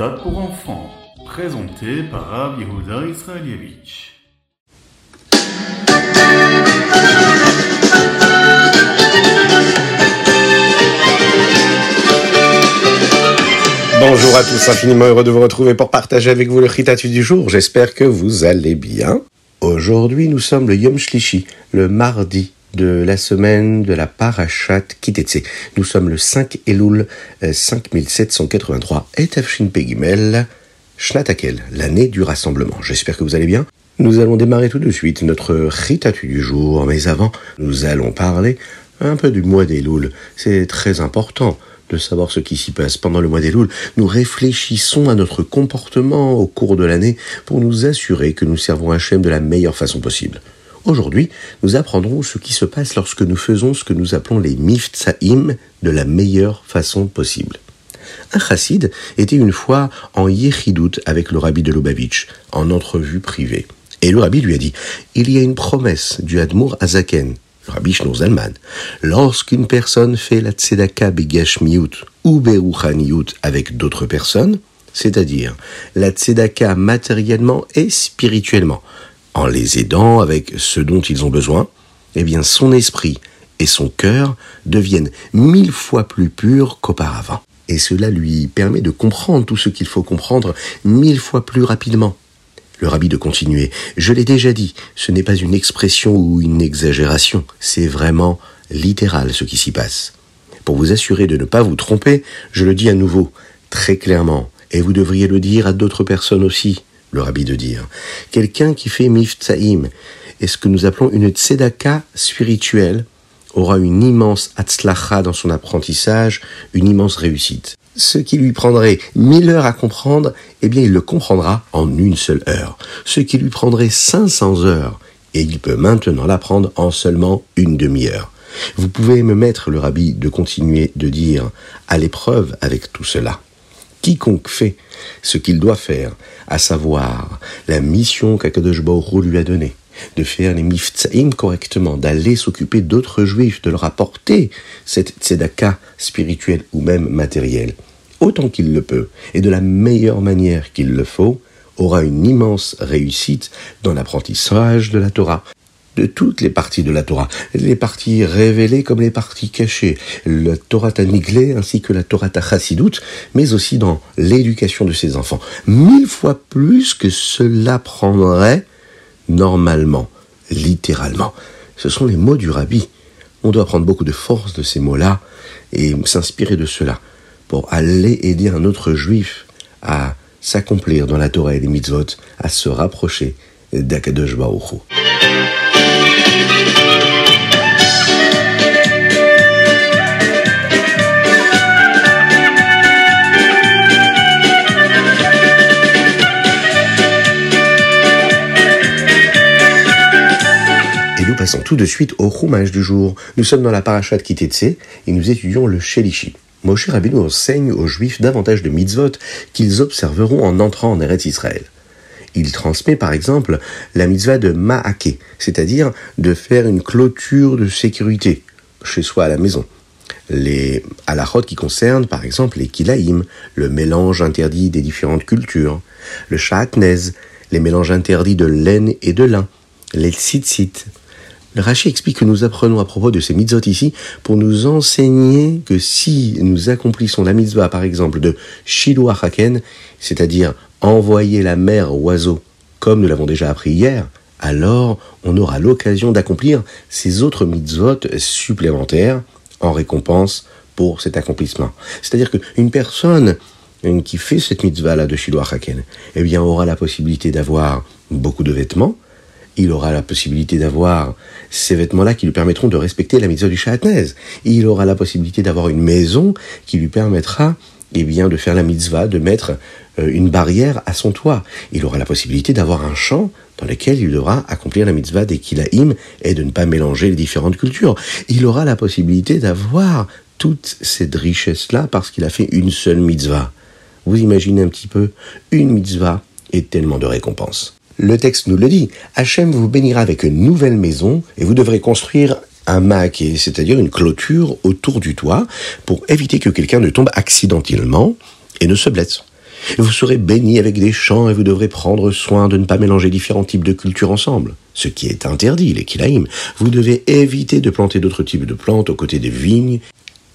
Ritat pour enfants, présenté par Rav Yehuda Israelievich. Bonjour à tous, infiniment heureux de vous retrouver pour partager avec vous le Ritatu du jour. J'espère que vous allez bien. Aujourd'hui, nous sommes le Yom Shlishi, le mardi de la semaine de la Parashat Kitetse. Nous sommes le 5 Elul euh, 5783 et Tafshin Pegimel Shnatakel, l'année du rassemblement. J'espère que vous allez bien. Nous allons démarrer tout de suite notre Ritatu du jour, mais avant, nous allons parler un peu du mois d'Elul. C'est très important de savoir ce qui s'y passe pendant le mois d'Elul. Nous réfléchissons à notre comportement au cours de l'année pour nous assurer que nous servons Hachem de la meilleure façon possible. Aujourd'hui, nous apprendrons ce qui se passe lorsque nous faisons ce que nous appelons les miftsaim de la meilleure façon possible. Un chassid était une fois en Yechidout avec le rabbi de Lubavitch, en entrevue privée. Et le rabbi lui a dit, il y a une promesse du Admour Azaken, le rabbi Zalman. Lorsqu'une personne fait la tzedaka begashmiut ou beruchaniut avec d'autres personnes, c'est-à-dire la tzedaka matériellement et spirituellement, en les aidant avec ce dont ils ont besoin, eh bien son esprit et son cœur deviennent mille fois plus purs qu'auparavant. Et cela lui permet de comprendre tout ce qu'il faut comprendre mille fois plus rapidement. Le rabbi de continuer. Je l'ai déjà dit, ce n'est pas une expression ou une exagération, c'est vraiment littéral ce qui s'y passe. Pour vous assurer de ne pas vous tromper, je le dis à nouveau, très clairement, et vous devriez le dire à d'autres personnes aussi, le rabbi de dire. Quelqu'un qui fait miftsaim, et ce que nous appelons une tzedaka spirituelle, aura une immense atzlacha dans son apprentissage, une immense réussite. Ce qui lui prendrait mille heures à comprendre, eh bien il le comprendra en une seule heure. Ce qui lui prendrait 500 heures, et il peut maintenant l'apprendre en seulement une demi-heure. Vous pouvez me mettre, le rabbi, de continuer de dire à l'épreuve avec tout cela. Quiconque fait ce qu'il doit faire, à savoir la mission qu'Akadosh Baruch lui a donnée, de faire les miftsaim correctement, d'aller s'occuper d'autres juifs, de leur apporter cette tzedaka spirituelle ou même matérielle, autant qu'il le peut, et de la meilleure manière qu'il le faut, aura une immense réussite dans l'apprentissage de la Torah, de toutes les parties de la Torah, les parties révélées comme les parties cachées, la Torah Taniglé ainsi que la Torah Chassidut, mais aussi dans l'éducation de ses enfants, mille fois plus que cela prendrait normalement, littéralement. Ce sont les mots du rabbi. On doit prendre beaucoup de force de ces mots-là et s'inspirer de cela pour aller aider un autre juif à s'accomplir dans la Torah et les mitzvot, à se rapprocher d'Akadosh Baruch passons tout de suite au roumage du jour. Nous sommes dans la parashat Kitetse et nous étudions le Shelishi. Moshe Rabbeinu enseigne aux Juifs davantage de mitzvot qu'ils observeront en entrant en Eretz Israël. Il transmet par exemple la mitzvah de Ma'ake, c'est-à-dire de faire une clôture de sécurité chez soi à la maison. Les halachot qui concernent par exemple les kilaïm, le mélange interdit des différentes cultures, le sha'atnez, les mélanges interdits de laine et de lin, les tzitzit, le Rashi explique que nous apprenons à propos de ces mitzvot ici pour nous enseigner que si nous accomplissons la mitzvah, par exemple, de Shilu Haken, c'est-à-dire envoyer la mère oiseau, comme nous l'avons déjà appris hier, alors on aura l'occasion d'accomplir ces autres mitzvot supplémentaires en récompense pour cet accomplissement. C'est-à-dire qu'une personne qui fait cette mitzvah-là de Shilu Haken, eh bien, aura la possibilité d'avoir beaucoup de vêtements, il aura la possibilité d'avoir ces vêtements-là qui lui permettront de respecter la mitzvah du Sha'atnez. Il aura la possibilité d'avoir une maison qui lui permettra eh bien, de faire la mitzvah, de mettre euh, une barrière à son toit. Il aura la possibilité d'avoir un champ dans lequel il devra accomplir la mitzvah des kilaïm et de ne pas mélanger les différentes cultures. Il aura la possibilité d'avoir toutes cette richesse-là parce qu'il a fait une seule mitzvah. Vous imaginez un petit peu une mitzvah et tellement de récompenses. Le texte nous le dit. Hachem vous bénira avec une nouvelle maison et vous devrez construire un maquet, c'est-à-dire une clôture autour du toit pour éviter que quelqu'un ne tombe accidentellement et ne se blesse. Vous serez béni avec des champs et vous devrez prendre soin de ne pas mélanger différents types de cultures ensemble. Ce qui est interdit, les kilaïm. Vous devez éviter de planter d'autres types de plantes aux côtés des vignes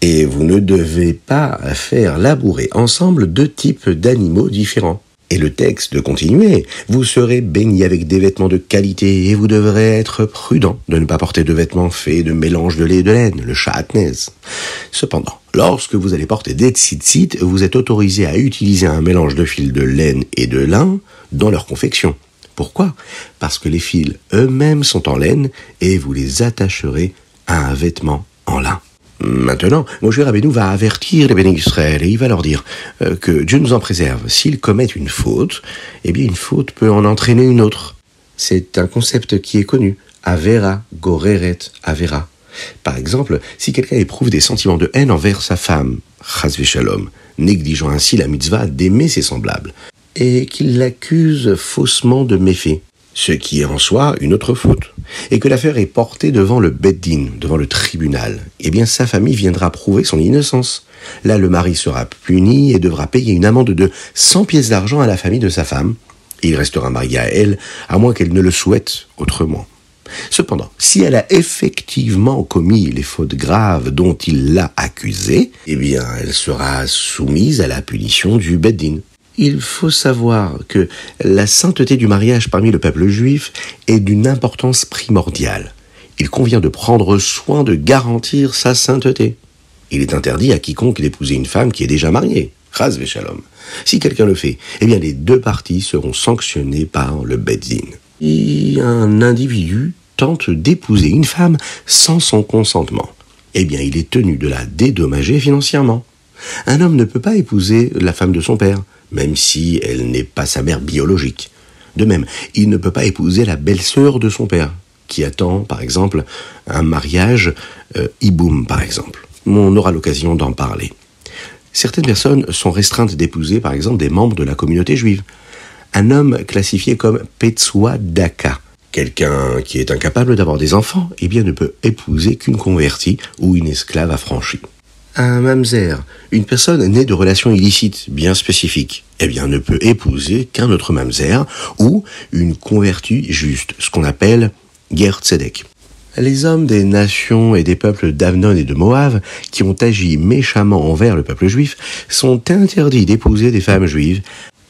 et vous ne devez pas faire labourer ensemble deux types d'animaux différents. Et le texte de continuer, vous serez béni avec des vêtements de qualité et vous devrez être prudent de ne pas porter de vêtements faits de mélange de lait et de laine, le chatnez. Cependant, lorsque vous allez porter des tzitzit, vous êtes autorisé à utiliser un mélange de fils de laine et de lin dans leur confection. Pourquoi? Parce que les fils eux-mêmes sont en laine et vous les attacherez à un vêtement en lin. Maintenant, Moshe Rabbeinu va avertir les bénis d'Israël et il va leur dire euh, que Dieu nous en préserve. S'ils commettent une faute, eh bien une faute peut en entraîner une autre. C'est un concept qui est connu. Avera, goreret, avera. Par exemple, si quelqu'un éprouve des sentiments de haine envers sa femme, chasve shalom, négligeant ainsi la mitzvah d'aimer ses semblables, et qu'il l'accuse faussement de méfaits, ce qui est en soi une autre faute, et que l'affaire est portée devant le beddin, devant le tribunal, eh bien sa famille viendra prouver son innocence. Là, le mari sera puni et devra payer une amende de 100 pièces d'argent à la famille de sa femme. Il restera marié à elle, à moins qu'elle ne le souhaite autrement. Cependant, si elle a effectivement commis les fautes graves dont il l'a accusée, eh bien, elle sera soumise à la punition du beddin. Il faut savoir que la sainteté du mariage parmi le peuple juif est d'une importance primordiale. Il convient de prendre soin de garantir sa sainteté. Il est interdit à quiconque d'épouser une femme qui est déjà mariée. Ras shalom. Si quelqu'un le fait, eh bien les deux parties seront sanctionnées par le Bedzin. Si un individu tente d'épouser une femme sans son consentement, eh bien il est tenu de la dédommager financièrement. Un homme ne peut pas épouser la femme de son père, même si elle n'est pas sa mère biologique. De même, il ne peut pas épouser la belle-sœur de son père, qui attend, par exemple, un mariage euh, iboum, par exemple. On aura l'occasion d'en parler. Certaines personnes sont restreintes d'épouser, par exemple, des membres de la communauté juive. Un homme classifié comme Petsua Daka, quelqu'un qui est incapable d'avoir des enfants, eh bien ne peut épouser qu'une convertie ou une esclave affranchie. Un mamzer, une personne née de relations illicites bien spécifiques, eh bien ne peut épouser qu'un autre mamzer ou une convertie juste, ce qu'on appelle guerre tzedek. Les hommes des nations et des peuples d'Avnon et de Moab, qui ont agi méchamment envers le peuple juif, sont interdits d'épouser des femmes juives,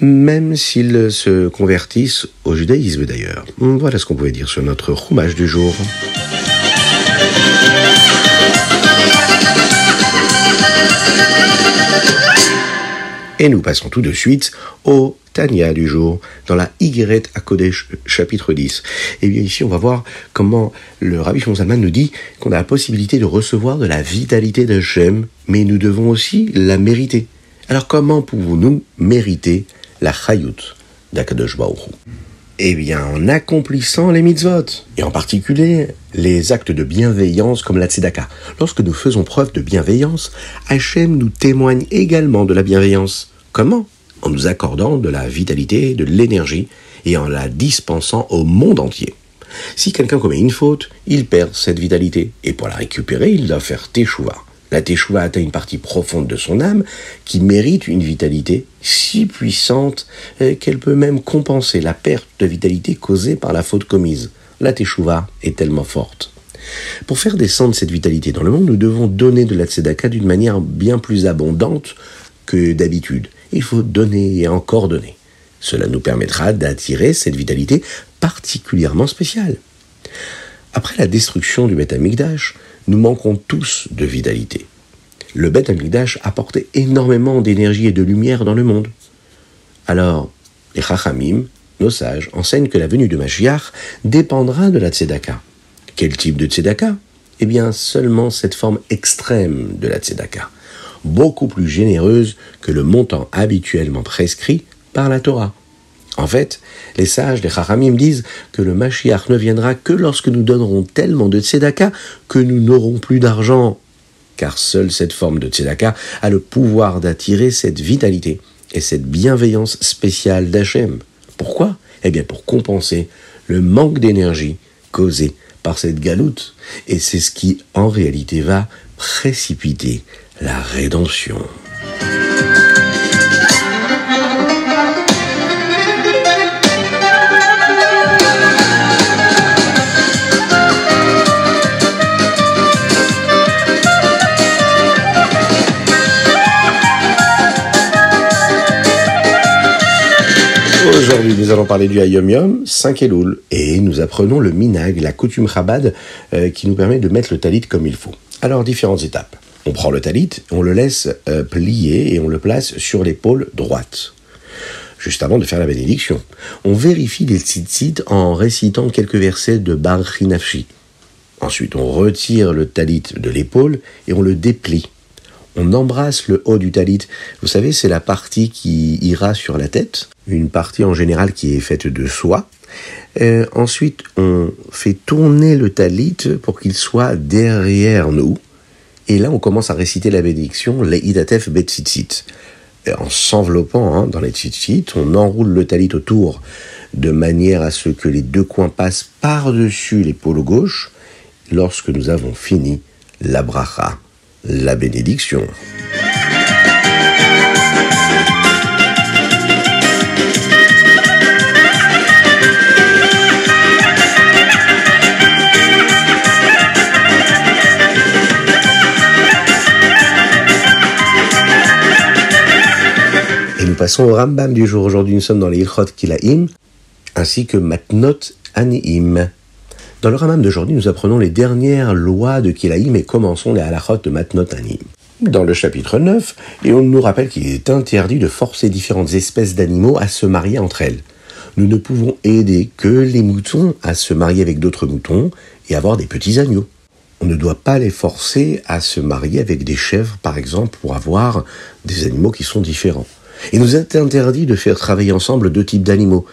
même s'ils se convertissent au judaïsme d'ailleurs. Voilà ce qu'on pouvait dire sur notre roumage du jour. Et nous passons tout de suite au Tania du jour, dans la Yigret à Kodesh, chapitre 10. Et bien ici, on va voir comment le Rabbi Shimon nous dit qu'on a la possibilité de recevoir de la vitalité de Shem, mais nous devons aussi la mériter. Alors comment pouvons-nous mériter la Chayut d'Akadosh Baruch eh bien, en accomplissant les mitzvot, et en particulier les actes de bienveillance comme la tzedaka. Lorsque nous faisons preuve de bienveillance, Hachem nous témoigne également de la bienveillance. Comment? En nous accordant de la vitalité, de l'énergie, et en la dispensant au monde entier. Si quelqu'un commet une faute, il perd cette vitalité, et pour la récupérer, il doit faire teshuva. La Teshuvah atteint une partie profonde de son âme qui mérite une vitalité si puissante euh, qu'elle peut même compenser la perte de vitalité causée par la faute commise. La Teshuvah est tellement forte. Pour faire descendre cette vitalité dans le monde, nous devons donner de la tzedaka d'une manière bien plus abondante que d'habitude. Il faut donner et encore donner. Cela nous permettra d'attirer cette vitalité particulièrement spéciale. Après la destruction du Beth nous manquons tous de vitalité. Le Beth Amikdash apportait énormément d'énergie et de lumière dans le monde. Alors, les Chachamim, nos sages, enseignent que la venue de Mashiach dépendra de la Tzedaka. Quel type de Tzedaka? Eh bien, seulement cette forme extrême de la Tzedaka, beaucoup plus généreuse que le montant habituellement prescrit par la Torah. En fait, les sages, les Chachamim disent que le Mashiach ne viendra que lorsque nous donnerons tellement de tzedaka que nous n'aurons plus d'argent. Car seule cette forme de tzedaka a le pouvoir d'attirer cette vitalité et cette bienveillance spéciale d'Hachem. Pourquoi? Eh bien pour compenser le manque d'énergie causé par cette galoute. Et c'est ce qui en réalité va précipiter la rédemption. Aujourd'hui, nous allons parler du Hayom Yom, 5 Elul, et nous apprenons le minag, la coutume Chabad, euh, qui nous permet de mettre le talit comme il faut. Alors, différentes étapes. On prend le talit, on le laisse euh, plier et on le place sur l'épaule droite. Juste avant de faire la bénédiction, on vérifie les tzitzit en récitant quelques versets de Bar Chinafshi. Ensuite, on retire le talit de l'épaule et on le déplie on embrasse le haut du talit. Vous savez, c'est la partie qui ira sur la tête, une partie en général qui est faite de soie. Euh, ensuite, on fait tourner le talit pour qu'il soit derrière nous. Et là, on commence à réciter la bénédiction, Leidatef Betzitzit. En s'enveloppant hein, dans les tzitzit, on enroule le talit autour de manière à ce que les deux coins passent par-dessus l'épaule gauche lorsque nous avons fini la bracha la bénédiction. Et nous passons au Rambam du jour. Aujourd'hui, nous sommes dans les Ilchot Kilaim, ainsi que Matnot Aniim. Dans le Ramam d'aujourd'hui, nous apprenons les dernières lois de Kilaïm et commençons les halachot de Matnot Anim. Dans le chapitre 9, et on nous rappelle qu'il est interdit de forcer différentes espèces d'animaux à se marier entre elles. Nous ne pouvons aider que les moutons à se marier avec d'autres moutons et avoir des petits agneaux. On ne doit pas les forcer à se marier avec des chèvres, par exemple, pour avoir des animaux qui sont différents. Il nous est interdit de faire travailler ensemble deux types d'animaux.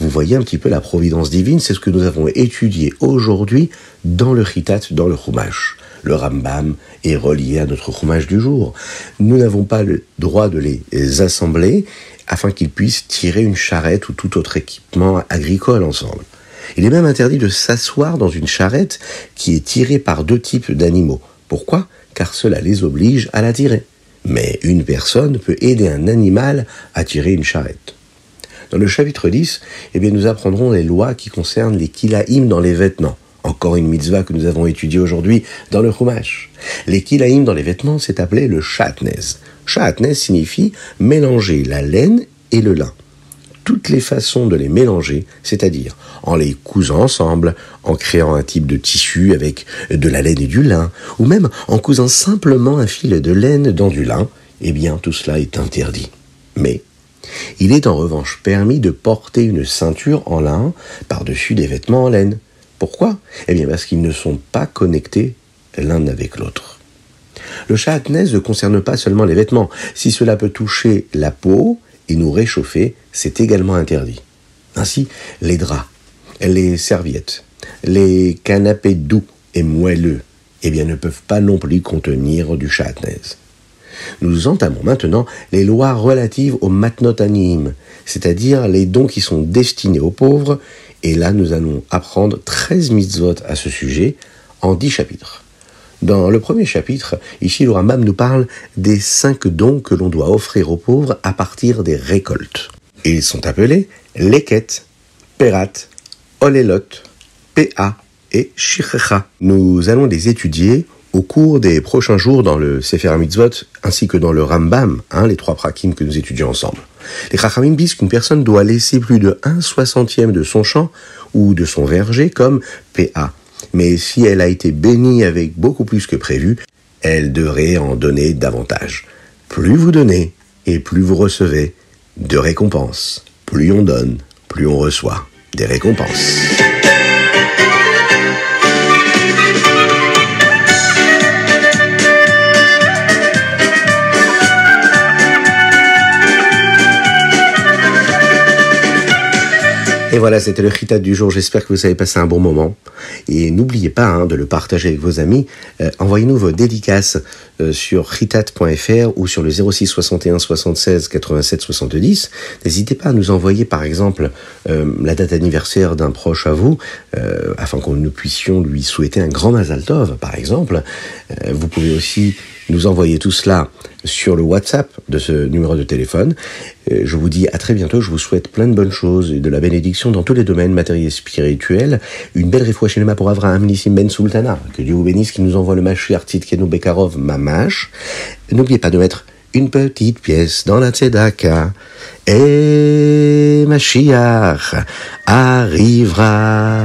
Vous voyez un petit peu la providence divine, c'est ce que nous avons étudié aujourd'hui dans le Chitat, dans le Chumash. Le Rambam est relié à notre Chumash du jour. Nous n'avons pas le droit de les assembler afin qu'ils puissent tirer une charrette ou tout autre équipement agricole ensemble. Il est même interdit de s'asseoir dans une charrette qui est tirée par deux types d'animaux. Pourquoi? Car cela les oblige à la tirer. Mais une personne peut aider un animal à tirer une charrette. Dans le chapitre 10, eh bien, nous apprendrons les lois qui concernent les kilaïm dans les vêtements. Encore une mitzvah que nous avons étudiée aujourd'hui dans le Chumash. Les kilaïm dans les vêtements, c'est appelé le shatnez. Shatnez signifie mélanger la laine et le lin. Toutes les façons de les mélanger, c'est-à-dire en les cousant ensemble, en créant un type de tissu avec de la laine et du lin, ou même en cousant simplement un fil de laine dans du lin, eh bien tout cela est interdit. Mais il est en revanche permis de porter une ceinture en lin par-dessus des vêtements en laine. Pourquoi? Eh bien parce qu'ils ne sont pas connectés l'un avec l'autre. Le chatnez ne concerne pas seulement les vêtements. Si cela peut toucher la peau et nous réchauffer, c'est également interdit. Ainsi, les draps, les serviettes, les canapés doux et moelleux, eh bien, ne peuvent pas non plus contenir du chatnez. Nous entamons maintenant les lois relatives au matnotanim, c'est-à-dire les dons qui sont destinés aux pauvres, et là nous allons apprendre 13 mitzvot à ce sujet en 10 chapitres. Dans le premier chapitre, ici le nous parle des cinq dons que l'on doit offrir aux pauvres à partir des récoltes. Ils sont appelés leket, perat, olelot, pa et shichecha. Nous allons les étudier au cours des prochains jours dans le Sefer Mitzvot ainsi que dans le Rambam, hein, les trois prakim que nous étudions ensemble. Les Chachamim disent qu'une personne doit laisser plus de 1 soixantième de son champ ou de son verger comme PA. Mais si elle a été bénie avec beaucoup plus que prévu, elle devrait en donner davantage. Plus vous donnez et plus vous recevez de récompenses. Plus on donne, plus on reçoit des récompenses. Et voilà, c'était le Chitat du jour. J'espère que vous avez passé un bon moment. Et n'oubliez pas hein, de le partager avec vos amis. Euh, envoyez-nous vos dédicaces euh, sur chitat.fr ou sur le 06 61 76 87 70. N'hésitez pas à nous envoyer par exemple euh, la date anniversaire d'un proche à vous, afin que nous puissions lui souhaiter un grand Mazal Tov, par exemple. vous pouvez aussi nous envoyer tout cela sur le WhatsApp de ce numéro de téléphone. Je vous dis à très bientôt, je vous souhaite plein de bonnes choses et de la bénédiction dans tous les domaines matériels et spirituels. Une belle réfouachinema pour Avraham Nissim Ben Sultana. Que Dieu vous bénisse, qui nous envoie le Mashiach Tzidkenu Bekarov Mamash. N'oubliez pas de mettre une petite pièce dans la tzedaka. Et Mashiach arrivera.